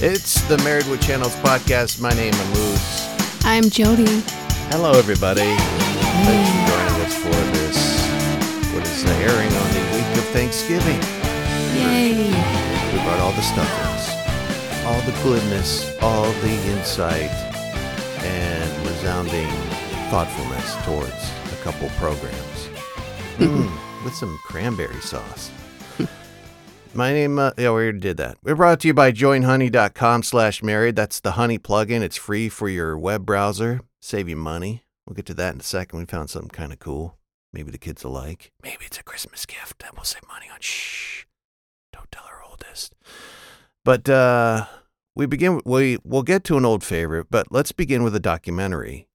It's the Married with Channels podcast. My name is Moose. I'm Jody. Hello, everybody. Thanks for joining us for this. What is the airing on the week of Thanksgiving? Yay. We brought all the stuffings, all the goodness, all the insight, and resounding thoughtfulness towards a couple programs. Mm, with some cranberry sauce. My name, uh, yeah, we already did that. We're brought to you by joinhoney.com slash married. That's the Honey plugin. It's free for your web browser. Save you money. We'll get to that in a second. We found something kind of cool. Maybe the kids will like. Maybe it's a Christmas gift that we'll save money on. Shh. Don't tell our oldest. But uh, we begin. We we'll get to an old favorite, but let's begin with a documentary.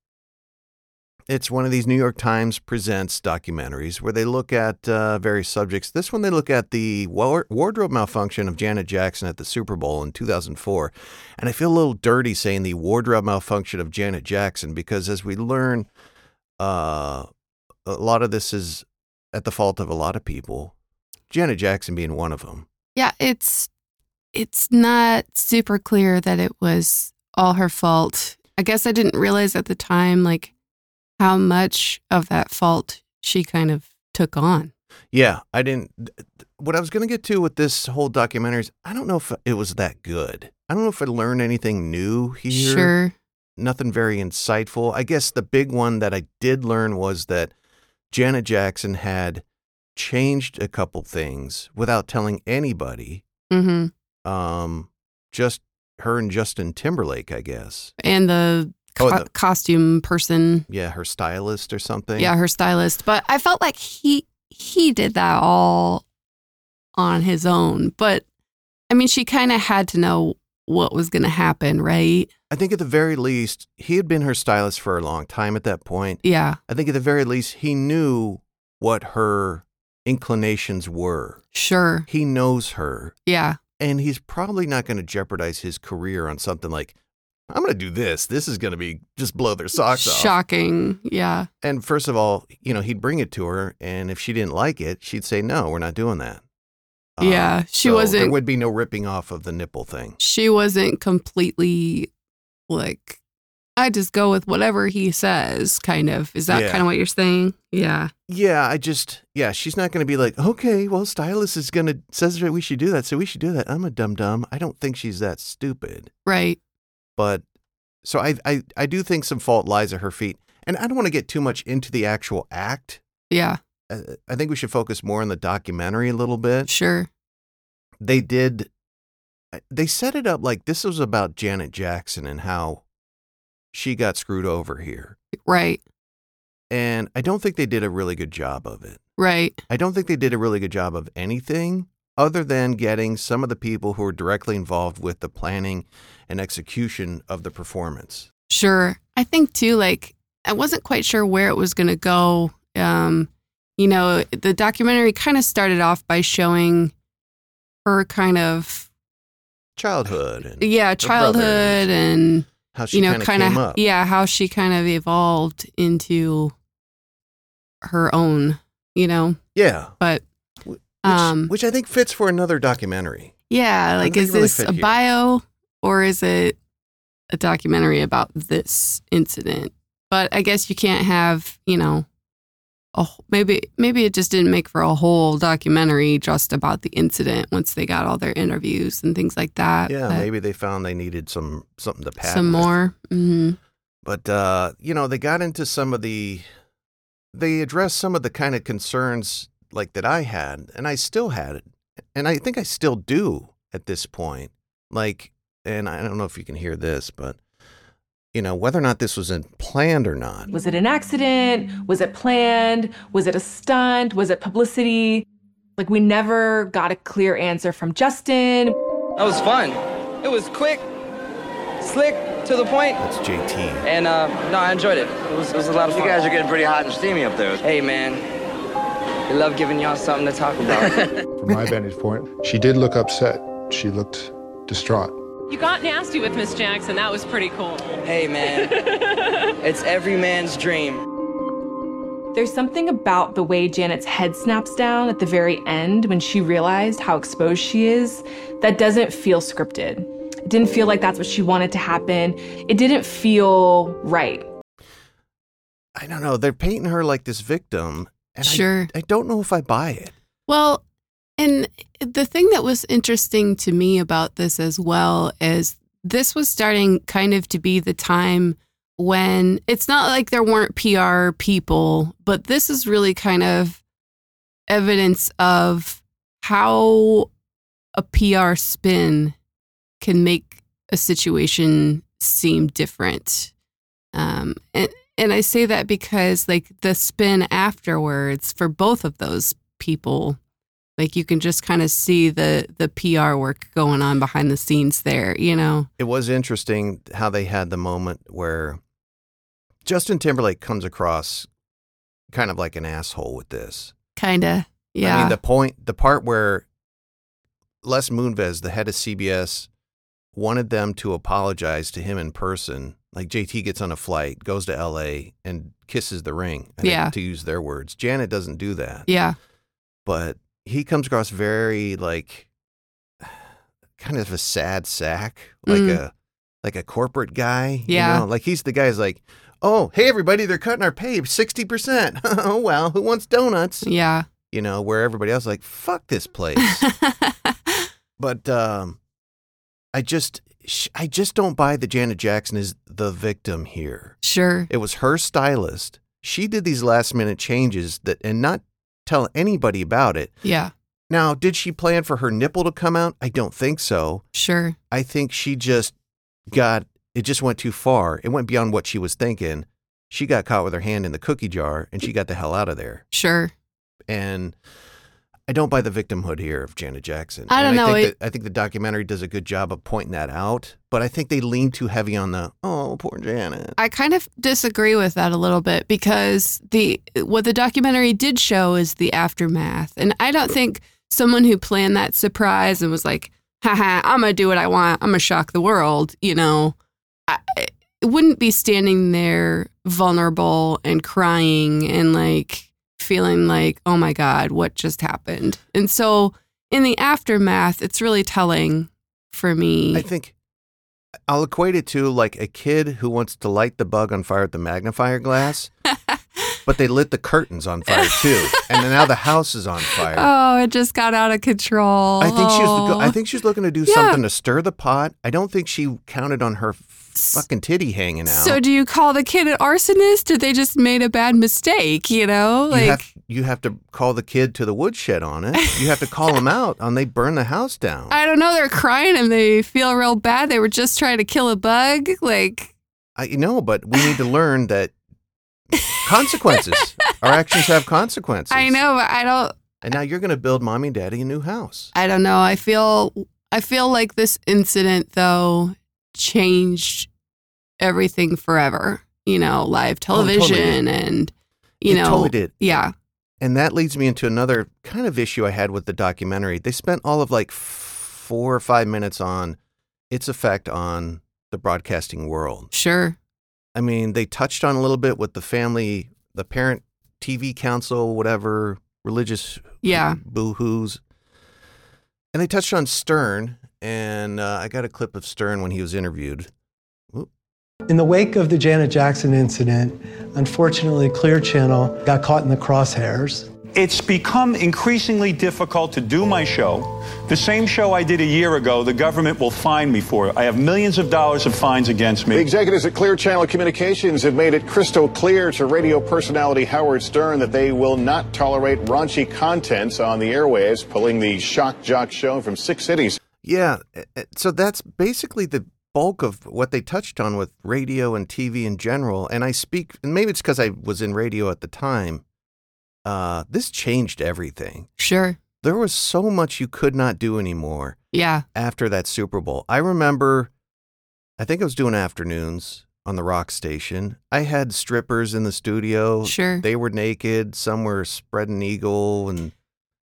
It's one of these New York Times presents documentaries where they look at uh, various subjects. This one they look at the wardrobe malfunction of Janet Jackson at the Super Bowl in 2004, and I feel a little dirty saying the wardrobe malfunction of Janet Jackson because as we learn, uh, a lot of this is at the fault of a lot of people. Janet Jackson being one of them. Yeah, it's it's not super clear that it was all her fault. I guess I didn't realize at the time like how much of that fault she kind of took on. Yeah, I didn't. What I was going to get to with this whole documentary is I don't know if it was that good. I don't know if I learned anything new here. Sure. Nothing very insightful. I guess the big one that I did learn was that Janet Jackson had changed a couple things without telling anybody. Mm-hmm. Um, just her and Justin Timberlake, I guess. And the, Oh, the- costume person. Yeah, her stylist or something. Yeah, her stylist. But I felt like he he did that all on his own. But I mean, she kind of had to know what was going to happen, right? I think at the very least, he had been her stylist for a long time at that point. Yeah, I think at the very least, he knew what her inclinations were. sure. He knows her, Yeah, and he's probably not going to jeopardize his career on something like, I'm going to do this. This is going to be just blow their socks off. shocking. Yeah, And first of all, you know, he'd bring it to her, and if she didn't like it, she'd say, No, we're not doing that. Um, Yeah, she so wasn't- There would be no ripping off of the nipple thing. she wasn't completely like I just go with whatever he says, kind of. Is that Yeah. kind of what you're saying? Yeah. Yeah, I just yeah, she's not going to be like, okay, well, stylist is going to says that we should do that, so we should do that. I'm a dumb dum. I don't think she's that stupid, Right. But so I I I do think some fault lies at her feet, and I don't want to get too much into the actual act. Yeah. Uh, I think we should focus more on the documentary a little bit. Sure. They did, uh, they set it up like this was about Janet Jackson and how she got screwed over here, Right. and I don't think they did a really good job of it. Right. I don't think they did a really good job of anything other than getting some of the people who were directly involved with the planning and execution of the performance. Sure. I think too, like, I wasn't quite sure where it was going to go. Um, you know, the documentary kind of started off by showing her kind of, Childhood and yeah, childhood and, how she you know, kind of kind came of, up. yeah, how she kind of evolved into her own, you know, Yeah. but Um, which I think fits for another documentary. Yeah, like is really this a here. bio or is it a documentary about this incident? But I guess you can't have, you know, a, maybe maybe it just didn't make for a whole documentary just about the incident once they got all their interviews and things like that. Yeah, but maybe they found they needed some something to pad some more. hmm But uh, you know, they got into some of the they addressed some of the kind of concerns like that I had, and I still had it. And I think I still do at this point. Like, and I don't know if you can hear this, but you know, whether or not this was in- planned or not. Was it an accident? Was it planned? Was it a stunt? Was it publicity? Like, we never got a clear answer from Justin. That was fun. It was quick, slick, to the point, That's JT. and uh, no, I enjoyed it. It was, it was a lot of fun. You guys are getting pretty hot and steamy up there. Hey, man, we love giving y'all something to talk about. From my vantage point, she did look upset. She looked distraught. You got nasty with Miss Jackson. That was pretty cool. hey, man, it's every man's dream. There's something about the way Janet's head snaps down at the very end when she realized how exposed she is that doesn't feel scripted. It didn't feel like that's what she wanted to happen. It didn't feel right. I don't know. They're painting her like this victim. And I- Sure. I, don't know if I buy it. Well, and the thing that was interesting to me about this as well is this was starting kind of to be the time when it's not like there weren't PR people, but this is really kind of evidence of how a PR spin can make a situation seem different. Um, and and I say that because like the spin afterwards for both of those people, like you can just kind of see the the PR work going on behind the scenes there. You know, It was interesting how they had the moment where Justin Timberlake comes across kind of like an asshole with this. kind of. Yeah. I mean, the point, the part where Les Moonves, the head of CBS, wanted them to apologize to him in person. Like JT gets on a flight, goes to LA, and kisses the ring. I think, Yeah. to use their words. Janet doesn't do that, yeah. but he comes across very like kind of a sad sack, like Mm. a like a corporate guy. you Yeah. know? like he's the guy's like. Oh, hey everybody, they're cutting our pay 60%. oh well, who wants donuts? Yeah. You know, where everybody else is like, fuck this place. but um I just I just don't buy that Janet Jackson is the victim here. sure. It was her stylist. She did these last minute changes that and not tell anybody about it. Yeah. Now, did she plan for her nipple to come out? I don't think so. Sure. I think she just got it just went too far. It went beyond what she was thinking. She got caught with her hand in the cookie jar and she got the hell out of there. Sure. And I don't buy the victimhood here of Janet Jackson. I don't know, think, it- that, I think the documentary does a good job of pointing that out, but I think they lean too heavy on the oh poor Janet. I kind of disagree with that a little bit because the what the documentary did show is the aftermath, and I don't think someone who planned that surprise and was like, "Haha, I'm gonna do what I want. I'm gonna shock the world," you know, I, it wouldn't be standing there vulnerable and crying and like feeling like, "Oh my god, what just happened?" And so in the aftermath, it's really telling for me. I think I'll equate it to like a kid who wants to light the bug on fire with the magnifier glass, but they lit the curtains on fire too, and then now the house is on fire. Oh, it just got out of control. I think she was. I think she's looking to do Yeah. something to stir the pot. I don't think she counted on her fucking titty hanging out. So, do you call the kid an arsonist, or they just made a bad mistake? You know, you like have you have to call the kid to the woodshed on it. You have to call him out on they burn the house down. I don't know. They're crying and they feel real bad. They were just trying to kill a bug. Like, I know, but we need to learn that consequences. Our actions have consequences. I know, but I don't. And now you're going to build mommy and daddy a new house. I don't know. I feel. I feel like this incident though changed everything forever. You know, live Oh, it totally television and you It know, totally did. yeah, And that leads me into another kind of issue I had with the documentary. They spent all of like four or five minutes on its effect on the broadcasting world. sure, I mean, they touched on a little bit with the family, the parent TV council, whatever, religious yeah. boo hoos. And they touched on Stern. And uh, I got a clip of Stern when he was interviewed. In the wake of the Janet Jackson incident, unfortunately, Clear Channel got caught in the crosshairs. It's become increasingly difficult to do my show. The same show I did a year ago, the government will fine me for. It. I have millions of dollars of fines against me. The executives at Clear Channel Communications have made it crystal clear to radio personality Howard Stern that they will not tolerate raunchy content on the airwaves, pulling the Shock Jock show from six cities. Yeah. uh, uh, So that's basically the bulk of what they touched on with radio and TV in general. And I speak, and maybe it's because I was in radio at the time. Uh, this changed everything. Sure. There was so much you could not do anymore Yeah. after that Super Bowl. I remember, I think I was doing afternoons on the rock station. I had strippers in the studio. Sure. They were naked. Some were spreading eagle and,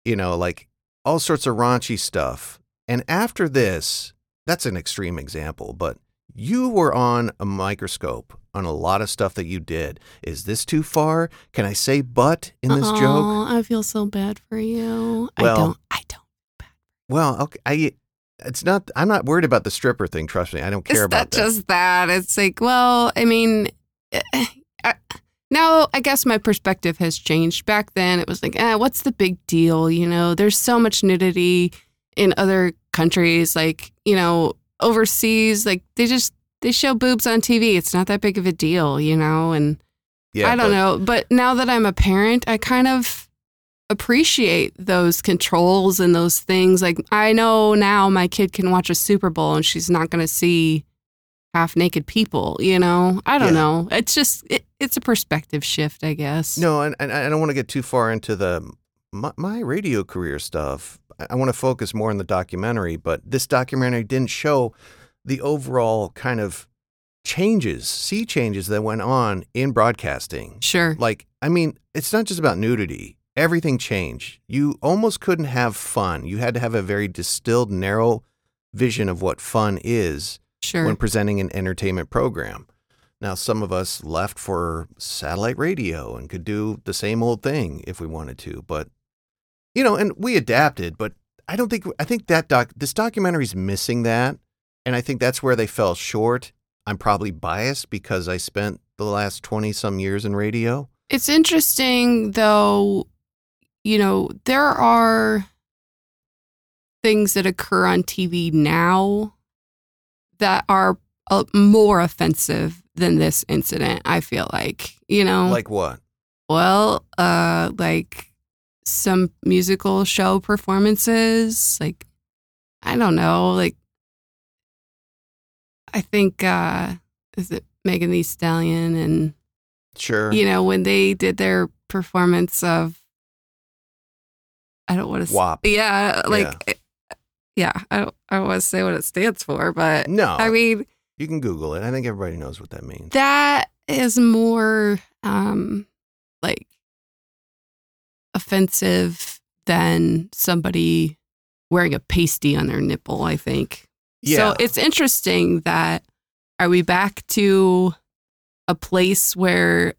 you know, like all sorts of raunchy stuff. And after this, that's an extreme example, but you were on a microscope on a lot of stuff that you did. Is this too far? Can I say but in this joke? Aw, I feel so bad for you. I Well- don't. I don't. Well, okay, I it's not. I'm not worried about the stripper thing. Trust me, I don't care it's about that. just that. It's like, well, I mean, eh, I, now I guess my perspective has changed. Back then, it was like, eh, what's the big deal? You know, there's so much nudity in other countries, like you know, overseas. Like they just they show boobs on TV. It's not that big of a deal, you know. And yeah, I don't but- know, but now that I'm a parent, I kind of appreciate those controls and those things. Like I know now my kid can watch a Super Bowl and she's not going to see half naked people, you know? I don't Yeah. know. It's just it, it's a perspective shift, I guess. No, and, and I don't want to get too far into the my, my radio career stuff. I, I want to focus more on the documentary, but this documentary didn't show the overall kind of changes, sea changes that went on in broadcasting. Sure. Like, I mean, it's not just about nudity. Everything changed. You almost couldn't have fun. You had to have a very distilled, narrow vision of what fun is Sure. when presenting an entertainment program. Now, some of us left for satellite radio and could do the same old thing if we wanted to, but you know, and we adapted. But I don't think I think that doc this documentary is missing that, and I think that's where they fell short. I'm probably biased because I spent the last twenty some years in radio. It's interesting though, you know, there are things that occur on TV now that are uh, more offensive than this incident, I feel like. You know, Like what? well, uh like some musical show performances, like I don't know, like I think uh is it Megan Thee Stallion and Sure. you know, when they did their performance of, I don't want to WAP. Yeah, like, yeah, I don't, I don't want to say what it stands for, but No, I mean you can Google it. I think everybody knows what that means. that is more um like offensive than somebody wearing a pasty on their nipple. I think. Yeah. So it's interesting that are we back to a place where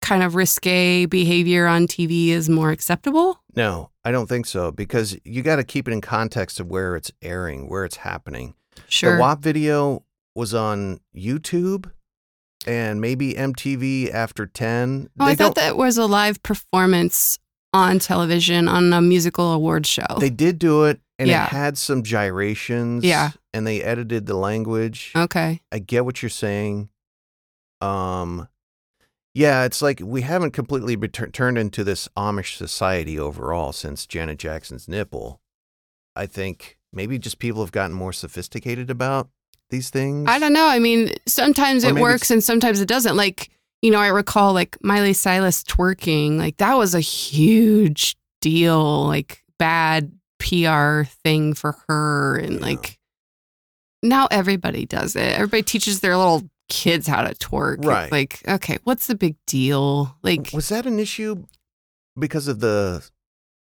kind of risque behavior on TV is more acceptable? No, I don't think so because you got to keep it in context of where it's airing, where it's happening. Sure. The WAP video was on YouTube and maybe MTV after 10. Oh, I thought that was a live performance on television on a musical award show. They did do it and Yeah. it had some gyrations. Yeah. And they edited the language. okay. I get what you're saying. Um, yeah, it's like we haven't completely retur- turned into this Amish society overall since Janet Jackson's nipple. I think maybe just people have gotten more sophisticated about these things. I don't know. I mean, sometimes Or it works and sometimes it doesn't. Like, you know, I recall like Miley Cyrus twerking, like that was a huge deal, like bad PR thing for her. And like now everybody does it. Everybody teaches their little kids how to twerk. It's Right. Like, okay, what's the big deal? Like, was that an issue because of the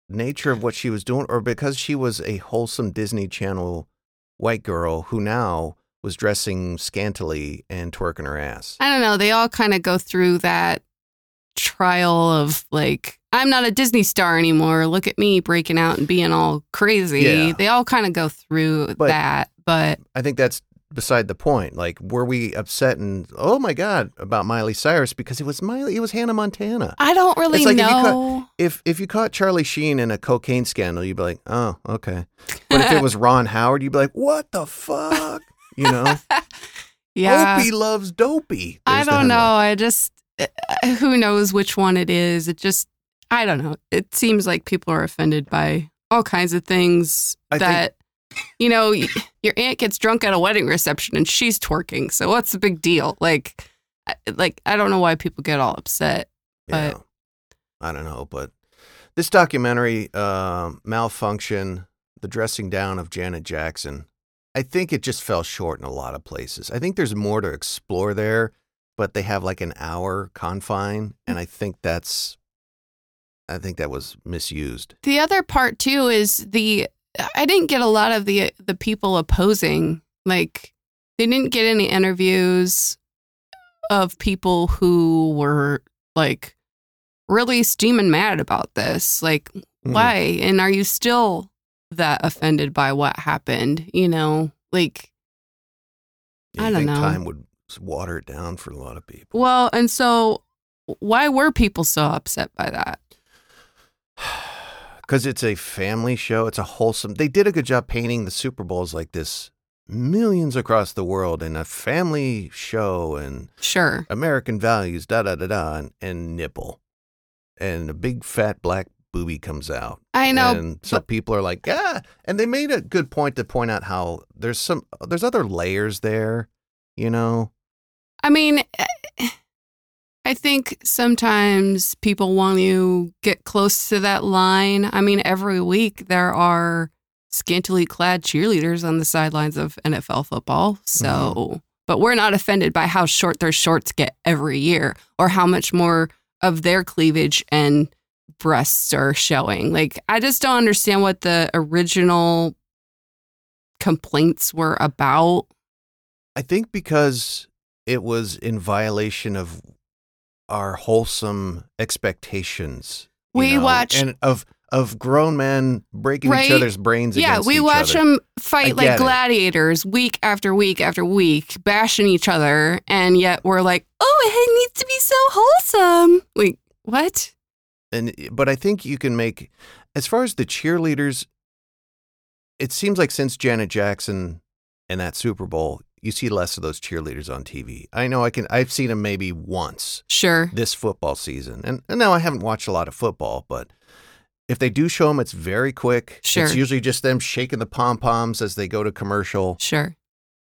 nature of what she was doing or because she was a wholesome Disney Channel white girl who now was dressing scantily and twerking her ass? I don't know. They all kind of go through that trial of like, I'm not a Disney star anymore. Look at me breaking out and being all crazy. Yeah. They all kind of go through But- that. But I think that's beside the point. Like, were we upset and oh my god about Miley Cyrus because it was Miley? It was Hannah Montana. I don't really It's like if you know. If if you caught Charlie Sheen in a cocaine scandal, you'd be like, oh okay. But if it was Ron Howard, you'd be like, what the fuck? You know, yeah. Opie loves Dopey. I There's the don't know. I just, who knows which one it is. It just, I don't know. It seems like people are offended by all kinds of things I think- that, you know, your aunt gets drunk at a wedding reception and she's twerking. So what's the big deal? Like, I- like I don't know why people get all upset. Yeah. I don't know, but this documentary, uh, malfunction, the dressing down of Janet Jackson, I think it just fell short in a lot of places. I think there's more to explore there, but they have like an hour confine, and I think that's, I think that was misused. The other part too is the I didn't get a lot of the the people opposing. Like they didn't get any interviews of people who were like really steaming mad about this. Like Mhm. why? And are you still that offended by what happened. You know, like I don't know. Time would water it down for a lot of people. well, and so why were people so upset by that? Because it's a family show. It's a wholesome. They did a good job painting the Super Bowls like this millions across the world and a family show and Sure. American values, da da da da, and, and nipple, and a big fat black booby comes out. I know, and so but- people are like, yeah. And they made a good point to point out how there's some there's other layers there, you know. I mean, I think sometimes people want to get close to that line. I mean, every week there are scantily clad cheerleaders on the sidelines of NFL football. So, mm-hmm. but we're not offended by how short their shorts get every year or how much more of their cleavage and breasts are showing. Like, I just don't understand what the original complaints were about. I think because it was in violation of our wholesome expectations. We know, watch- and of of grown men breaking Right. each other's brains. Yeah, we watch other. them fight like it. gladiators week after week after week, bashing each other, and yet we're like, oh, it needs to be so wholesome. Like, what? and eh, but I think you can make as far as the cheerleaders. It seems like since Janet Jackson and that Super Bowl, you see less of those cheerleaders on TV. I know I can. I've seen them maybe once Sure. this football season, and, and now I haven't watched a lot of football, but if they do show them, it's very quick. Sure. It's usually just them shaking the pom poms as they go to commercial, Sure.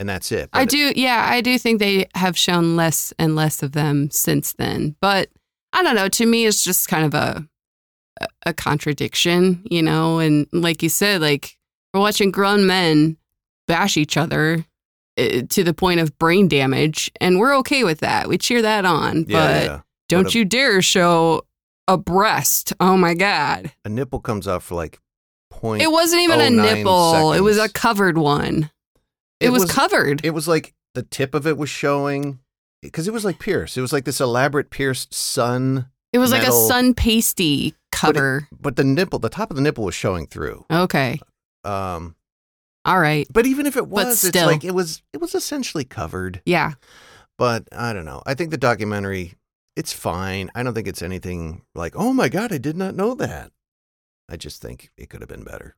and that's it. I But do. Yeah, I do think they have shown less and less of them since then. But I don't know. To me, it's just kind of a a- contradiction, you know. And like you said, like we're watching grown men bash each other to the point of brain damage, and we're okay with that. We cheer that on. Yeah, but yeah. don't But a- you dare show a breast. Oh my god! A nipple comes out for like point. It wasn't even a 0.09 nipple. It was a covered one. It, was, covered. It was like the tip of it was showing because it was like pierced. It was like this elaborate pierced sun. It was like a sun pasty but it- cover. but the nipple, the top of the nipple was showing through. okay. Um, All right. but even if it was, it's still. like it was. It was essentially covered. Yeah. But I don't know. I think the documentary, it's fine. I don't think it's anything like, oh my god, I did not know that. I just think it could have been better.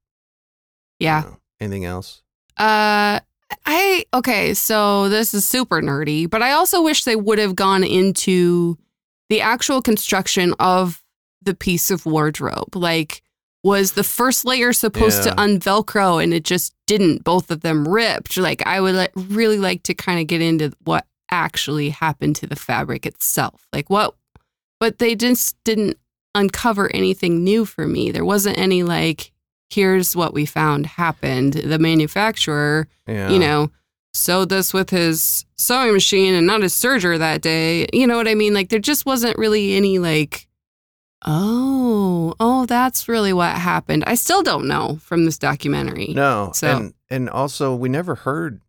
Yeah. You know. Anything else? Uh I okay, so this is super nerdy, but I also wish they would have gone into the actual construction of the piece of wardrobe. Like was the first layer supposed to Yeah. unvelcro and it just didn't. Both of them ripped. Like i would like, really like to kind of get into what actually happened to the fabric itself. Like what but they just didn't uncover anything new for me. There wasn't any like here's what we found happened. The manufacturer Yeah. you know sewed this with his sewing machine and not his serger that day. You know what i mean? Like there just wasn't really any like oh oh that's really what happened i still don't know from this documentary No. So- And and also we never heard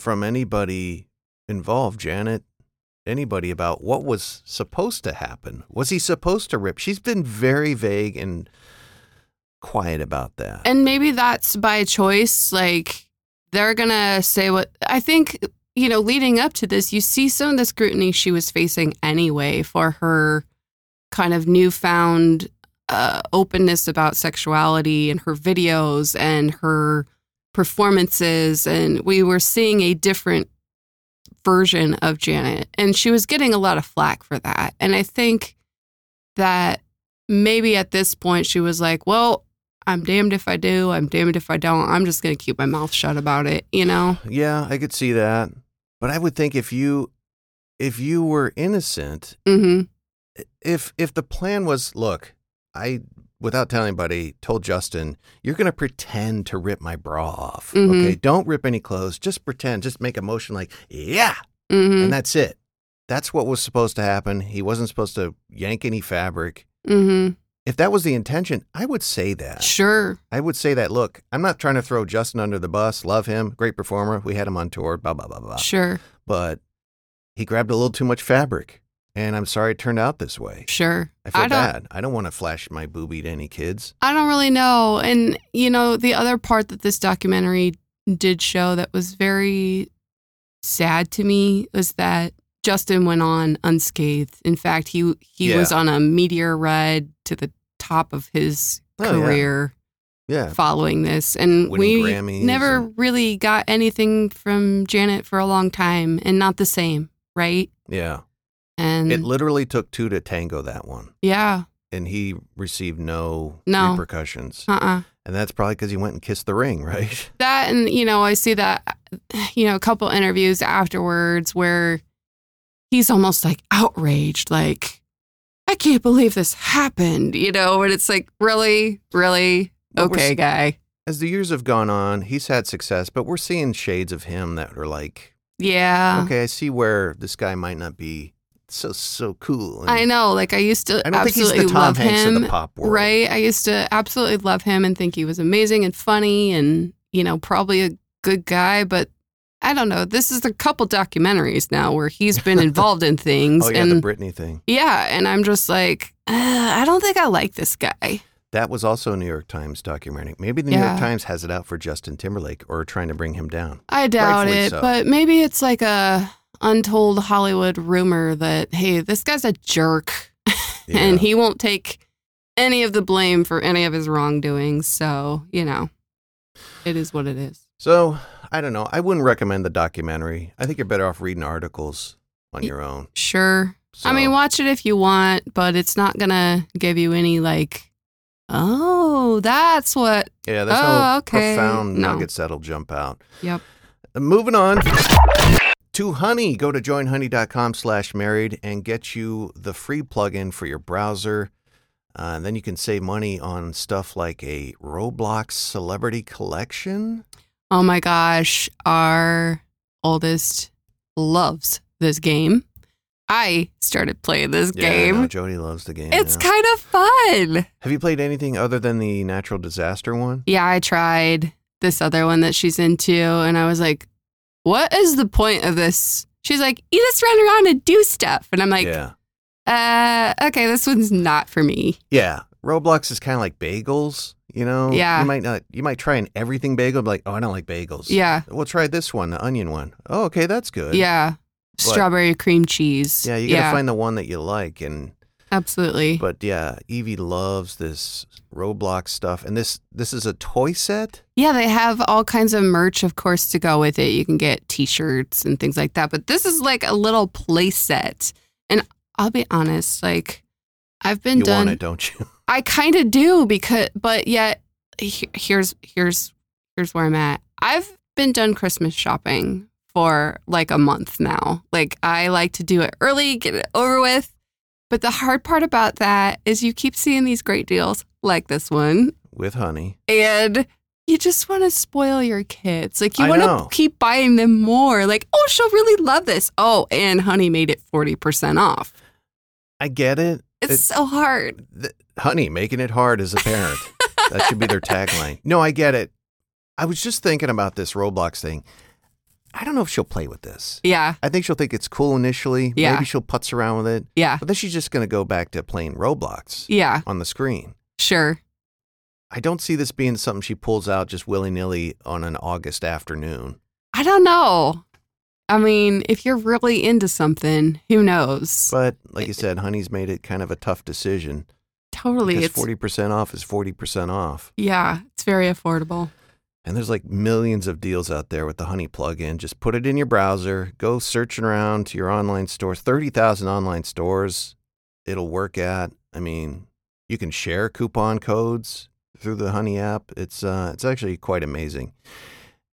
from anybody involved, Janet, anybody about what was supposed to happen. Was he supposed to rip? She's been very vague and quiet about that. and maybe that's by choice like they're gonna say what i think you know leading up to this you see some of the scrutiny she was facing anyway for her kind of newfound uh, openness about sexuality and her videos and her performances. And we were seeing a different version of janet. And she was getting a lot of flack for that. And i think that maybe at this point she was like well i'm damned if i do. I'm damned if i don't. I'm just going to keep my mouth shut about it you know? Yeah, I could see that. But I would think if you if you were innocent, hmm if if the plan was look, I without telling anybody told Justin, you're going to pretend to rip my bra off. Mhm. Okay, don't rip any clothes, just pretend, just make a motion like, yeah, hmm and that's it. That's what was supposed to happen. He wasn't supposed to yank any fabric. hmm If that was the intention, I would say that. sure I would say that, look, I'm not trying to throw Justin under the bus. Love him. Great performer. We had him on tour, blah, blah, blah, blah. sure But he grabbed a little too much fabric And I'm sorry it turned out this way. Sure. I feel don't bad. I don't want to flash my boobie to any kids. I don't really know. And you know, the other part that this documentary did show that was very sad to me was that Justin went on unscathed. In fact, he he Yeah. was on a meteor ride to the top of his Oh, yeah. career Yeah. following this. And Winning we Grammys never and- really got anything from Janet for a long time and not the same, right? Yeah. And It literally took two to tango that one. yeah. And he received no, No. repercussions. Uh-uh. And that's probably because he went and kissed the ring, right? that and you know i see that you know a couple interviews afterwards where he's almost like outraged like i can't believe this happened you know and it's like really really okay guy As the years have gone on, he's had success, but we're seeing shades of him that are like, yeah okay, I see where this guy might not be so so cool. and i know like i used to I don't think he's absolutely the Tom love Hanks him of the pop world. right i used to absolutely love him and think he was amazing and funny and you know probably a good guy but I don't know. This is a couple documentaries now where he's been involved in things, Oh yeah, and the Britney thing. Yeah, and I'm just like, uh, I don't think I like this guy. That was also a New York Times documentary. Maybe the New Yeah. York Times has it out for Justin Timberlake or trying to bring him down. I doubt Rightfully it, so. but maybe it's like a untold Hollywood rumor that hey, this guy's a jerk, Yeah. and he won't take any of the blame for any of his wrongdoings. So you know, it is what it is. So I don't know. I wouldn't recommend the documentary. I think you're better off reading articles on your own. Sure. So, I mean, watch it if you want, but it's not gonna give you any like, oh, that's what. yeah, that's oh, no okay. profound No. nuggets that'll jump out. Yep. Moving on to Honey. Go to joinhoney.com slash married and get you the free plugin for your browser. Uh, and then you can save money on stuff like a Roblox celebrity collection. Oh my gosh, our oldest loves this game. I started playing this Yeah, game. know, Jody loves the game. it's yeah. kind of fun. Have you played anything other than the natural disaster one? Yeah, I tried this other one that she's into, and I was like, what is the point of this? She's like, you just run around and do stuff. And I'm like, yeah. uh, okay, this one's not for me. Yeah. Roblox is kind of like bagels, you know? Yeah. You might not, you might try an everything bagel, be like, oh, I don't like bagels. Yeah. We'll try this one, the onion one. Oh, okay, that's good. Yeah. But- Strawberry cream cheese. Yeah, you gotta find the one that you like. And, absolutely. but yeah, Evie loves this Roblox stuff. And this, this is a toy set? Yeah, they have all kinds of merch, of course, to go with it. You can get T-shirts and things like that. But this is like a little play set, and I'll be honest, like I've been you done. want it, don't you? I kind of do because, but yet, here's here's here's where I'm at. I've been done Christmas shopping for like a month now. Like I like to do it early, get it over with. But the hard part about that is you keep seeing these great deals like this one With honey. and you just want to spoil your kids. Like you I want know. to keep buying them more. Like, oh, she'll really love this. Oh, and Honey made it 40% off. I get it. It's It- so hard. th- honey, making it hard as a parent. that should be their tagline. No, I get it. I was just thinking about this Roblox thing. I don't know if she'll play with this. Yeah. I think she'll think it's cool initially. Yeah. Maybe she'll putz around with it. Yeah. But then she's just going to go back to playing Roblox Yeah. on the screen. Sure. I don't see this being something she pulls out just willy nilly on an August afternoon. I don't know. I mean, if you're really into something, who knows? But like you said, Honey's made it kind of a tough decision. totally. Because It's forty percent off is forty percent off. yeah, it's very affordable. And there's like millions of deals out there with the Honey plugin. Just put it in your browser, go searching around to your online stores, 30,000 online stores it'll work at. I mean, you can share coupon codes through the Honey app. It's uh it's actually quite amazing.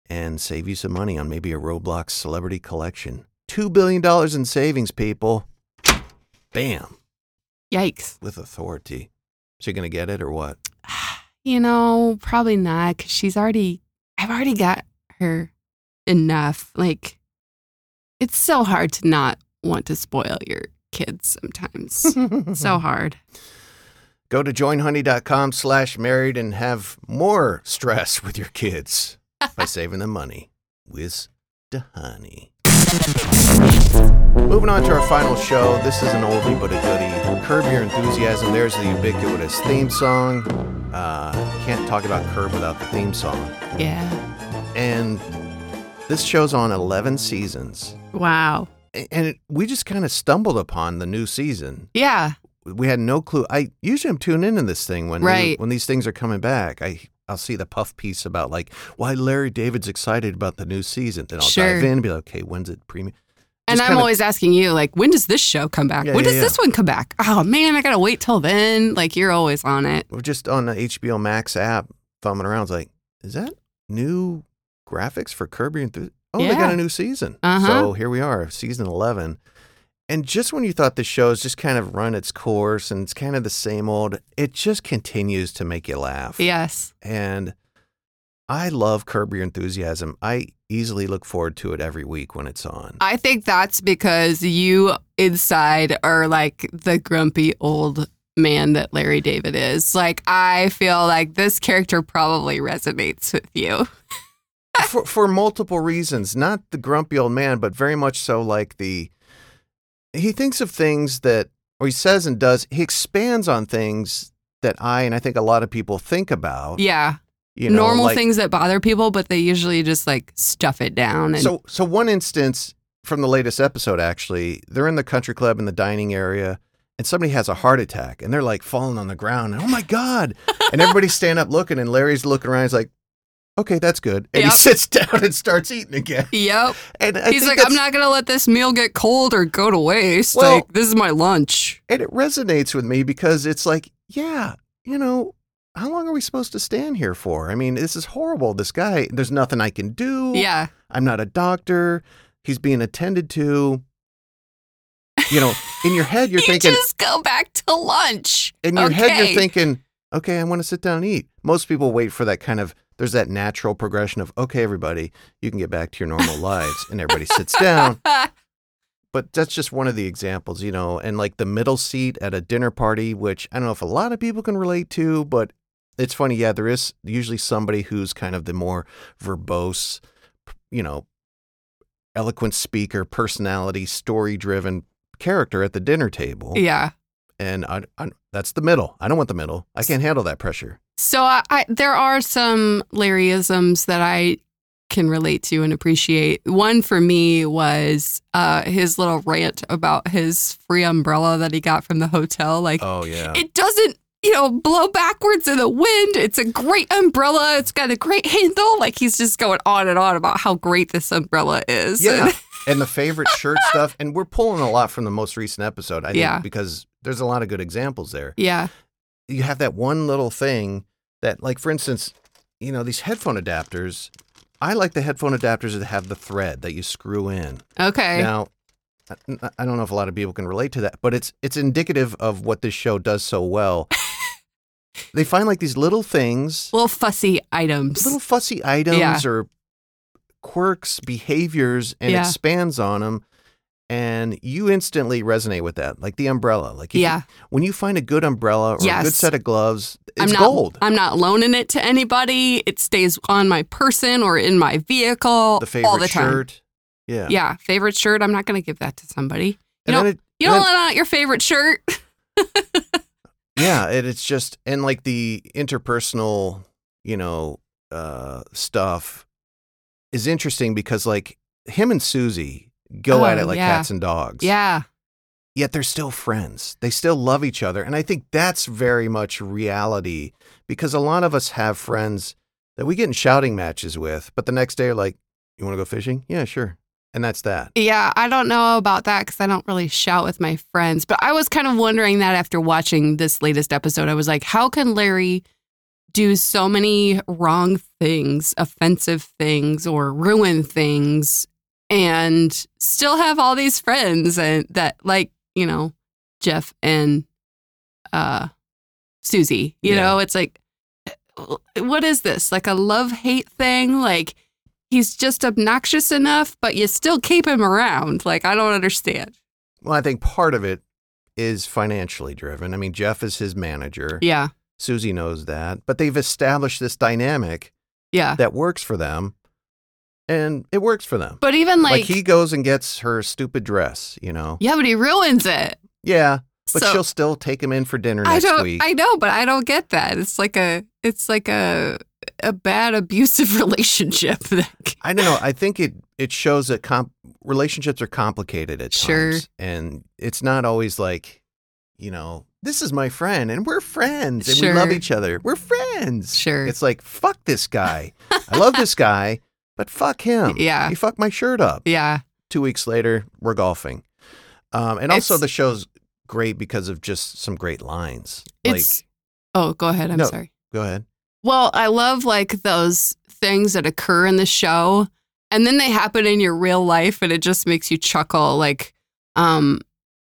And save you some money on maybe a Roblox celebrity collection. 2 billion dollars in savings, people. Bam, Yikes. with authority. So you going to get it or what? You know, probably not because she's already, I've already got her enough. Like, it's so hard to not want to spoil your kids sometimes. so hard. Go to joinhoney.com slash married and have more stress with your kids by saving them money with the honey. Moving on to our final show. This is an oldie but a goodie. Curb Your Enthusiasm. There's the ubiquitous theme song. Uh, can't talk about Curb without the theme song. Yeah. And this show's on 11 seasons. Wow. And it, we just kind of stumbled upon the new season. Yeah. We had no clue. I usually am tuned into this thing when Right. when these things are coming back. I I'll see the puff piece about like why Larry David's excited about the new season. Then I'll Sure. dive in and be like, okay, when's it premium? And I'm always asking you, like, when does this show come back? Yeah, when yeah, does yeah. this one come back? Oh man, I gotta wait till then. Like you're always on it. We're just on the HBO Max app thumbing around. It's like, is that new graphics for Kirby and Oh, they got a new season. Uh-huh. So here we are, season 11. And just when you thought the show's just kind of run its course and it's kind of the same old, it just continues to make you laugh. Yes. And I love Curb Your Enthusiasm. I easily look forward to it every week when it's on. I think that's because you inside are like the grumpy old man that Larry David is. Like I feel like this character probably resonates with you. for for multiple reasons. Not the grumpy old man, but very much so like the he thinks of things that or he says and does. He expands on things that I and I think a lot of people think about. Yeah. You know, Normal like- things that bother people, but they usually just like stuff it down and So so one instance from the latest episode actually, they're in the country club in the dining area and somebody has a heart attack and they're like falling on the ground and oh my god. and everybody's standing up looking and Larry's looking around he's like Okay, that's good. And Yep. he sits down and starts eating again. Yep. And I He's like, I'm not gonna let this meal get cold or go to waste. Well- like this is my lunch. and it resonates with me because it's like, yeah, you know, how long are we supposed to stand here for? I mean, this is horrible. This guy, there's nothing I can do. Yeah. I'm not a doctor. He's being attended to. You know, in your head, you're you thinking, just go back to lunch. in your head, you're thinking, okay, I want to sit down and eat. Most people wait for that kind of, there's that natural progression of, okay, everybody, you can get back to your normal lives. And everybody sits down. But that's just one of the examples, you know, and like the middle seat at a dinner party, which I don't know if a lot of people can relate to, but it's funny. Yeah, there is usually somebody who's kind of the more verbose, you know, eloquent speaker, personality, story driven character at the dinner table. Yeah. And I, I, that's the middle. I don't want the middle. I can't handle that pressure. So I, I there are some Larryisms that I can relate to and appreciate. One for me was uh, his little rant about his free umbrella that he got from the hotel. Like Oh, yeah. it doesn't, you know, blow backwards in the wind. It's a great umbrella. It's got a great handle. Like he's just going on and on about how great this umbrella is. Yeah. and the favorite shirt stuff. And we're pulling a lot from the most recent episode, I think, Yeah. because there's a lot of good examples there. yeah. you have that one little thing that, like, for instance, you know, these headphone adapters. I like the headphone adapters that have the thread that you screw in. Okay. Now, I- I don't know if a lot of people can relate to that, but it's it's indicative of what this show does so well. they find like these little things, Little fussy items. little fussy items Yeah. or quirks, behaviors, and Yeah. expands on them. And you instantly resonate with that, like the umbrella. Like, if you- Yeah. when you find a good umbrella or a good set of gloves, it's I'm not, gold. I'm not loaning it to anybody. It stays on my person or in my vehicle the favorite all the time. shirt. Yeah. Yeah, favorite shirt. I'm not going to give that to somebody. You And don't. it- you don't then- let out your favorite shirt. Yeah, and it's just and like the interpersonal, you know, uh stuff is interesting because like him and Susie go at Oh, it like yeah. cats and dogs. Yeah, Yet they're still friends. They still love each other. And I think that's very much reality because a lot of us have friends that we get in shouting matches with, but the next day are like, You want to go fishing? Yeah, sure. And that's that. yeah. I don't know about that because I don't really shout with my friends. But I was kind of wondering that after watching this latest episode. I was like, how can Larry do so many wrong things, offensive things, or ruin things, and still have all these friends and that like you know Jeff and uh Susie. You Yeah. know, it's like what is this? Like a love hate thing? Like he's just obnoxious enough, but you still keep him around. Like I don't understand. Well, I think part of it is financially driven. I mean, Jeff is his manager. Yeah. Susie knows that, but they've established this dynamic Yeah. that works for them. and it works for them. But even Like, like, he goes and gets her stupid dress, you know. yeah, but he ruins it. Yeah, but So- she'll still take him in for dinner I next don't. week. I know, but I don't get that. It's like a. It's like a a bad abusive relationship. I don't know. I think it it shows that comp- relationships are complicated at Sure. times, and it's not always like, you know, this is my friend, and we're friends, and we love each other. We're friends. Sure. It's like fuck this guy. I love this guy, but fuck him. Yeah. He fucked my shirt up. yeah. Two weeks later, we're golfing, um, and also It's- the show's great because of just some great lines. It's. like, oh, go ahead. I'm No. sorry. go ahead. Well, I love like those things that occur in the show and then they happen in your real life and it just makes you chuckle like um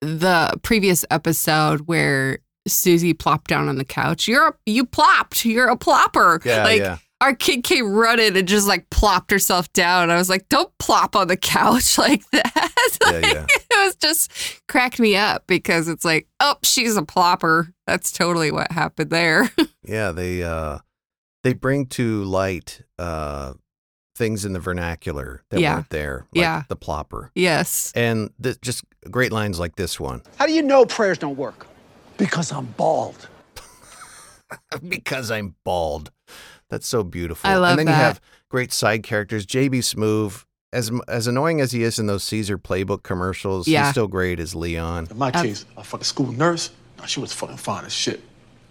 the previous episode where Susie plopped down on the couch. You're a, you plopped. You're a plopper. Yeah, like yeah. our kid came running and just like plopped herself down. I was like, "Don't plop on the couch like that." Yeah, yeah. It was just cracked me up because it's like, "Oh, she's a plopper." That's totally what happened there. Yeah, they uh they bring to light uh things in the vernacular that Yeah. weren't there. Like Yeah. the plopper. yes. And th- just great lines like this one. How do you know prayers don't work? Because I'm bald. because I'm bald. That's so beautiful. I love And then you have great side characters. JB Smoove, as as annoying as he is in those Caesar playbook commercials, Yeah. he's still great as Leon. In my case, a fucking school nurse, no, she was fucking fine as shit.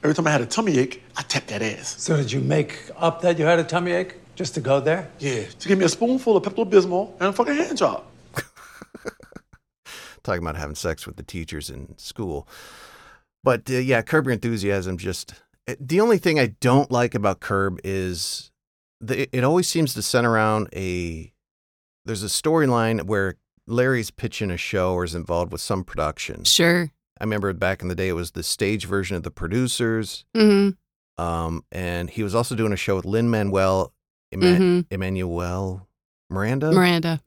Every time I had a tummy ache, I tapped that ass. So did you make up that you had a tummy ache just to go there? Yeah, she gave me a spoonful of Pepto Bismol and a fucking hand job. Talking about having sex with the teachers in school. But uh, yeah, Curb Your Enthusiasm just it- the only thing I don't like about Curb is the, it- it always seems to center around a there's a storyline where Larry's pitching a show or is involved with some production. Sure. I remember back in the day it was the stage version of the producers. Mhm. Um, and he was also doing a show with Lin-Manuel Eman- Mhm. Emmanuel Miranda. Miranda.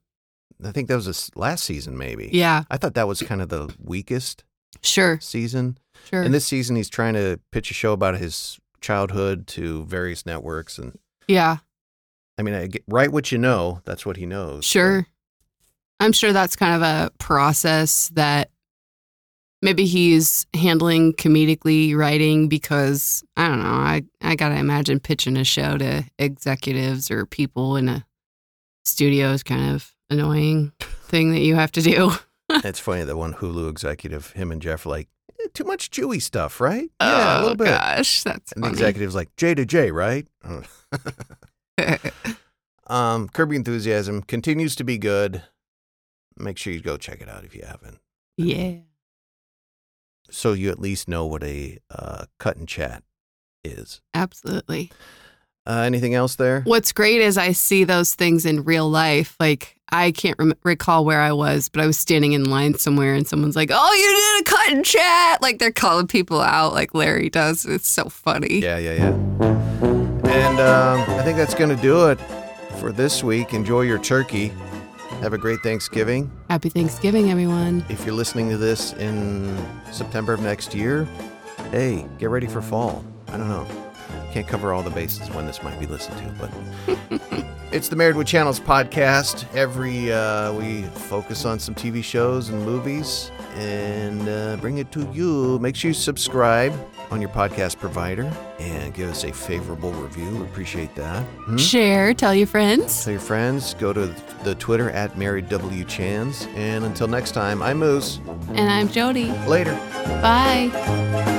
I think that was this last season, maybe. Yeah. I thought that was kind of the weakest Sure. season. Sure. And this season, he's trying to pitch a show about his childhood to various networks. And yeah. I mean, I get, write what you know. That's what he knows. Sure. I'm sure that's kind of a process that maybe he's handling comedically writing because I don't know. I, I got to imagine pitching a show to executives or people in a studio is kind of annoying thing that you have to do. it's funny that one Hulu executive, him and Jeff, are like "Eh, too much Chewy stuff, right? yeah, a Oh, little bit. gosh, that's and the funny. executive's like J to J, right? um, Curb Your Enthusiasm continues to be good. Make sure you go check it out if you haven't, yeah. So you at least know what a uh, cut and chat is. Absolutely. Uh, anything else there? What's great is I see those things in real life. Like I can't rem- recall where I was, but I was standing in line somewhere, and someone's like, "Oh, you did a cut and chat!" Like they're calling people out, like Larry does. It's so funny. Yeah, yeah, yeah. And um, I think that's going to do it for this week. Enjoy your turkey. Have a great Thanksgiving. Happy Thanksgiving, everyone. If you're listening to this in September of next year, hey, get ready for fall. I don't know. Can't cover all the bases when this might be listened to, but it's the Married with Channels podcast. Every uh, we focus on some TV shows and movies and uh, bring it to you. Make sure you subscribe on your podcast provider and give us a favorable review. Appreciate that. Hmm? Share, tell your friends. Tell your friends. Go to the Twitter at Mary W Chans. And until next time, I'm Moose. And I'm Jody. Later. Bye.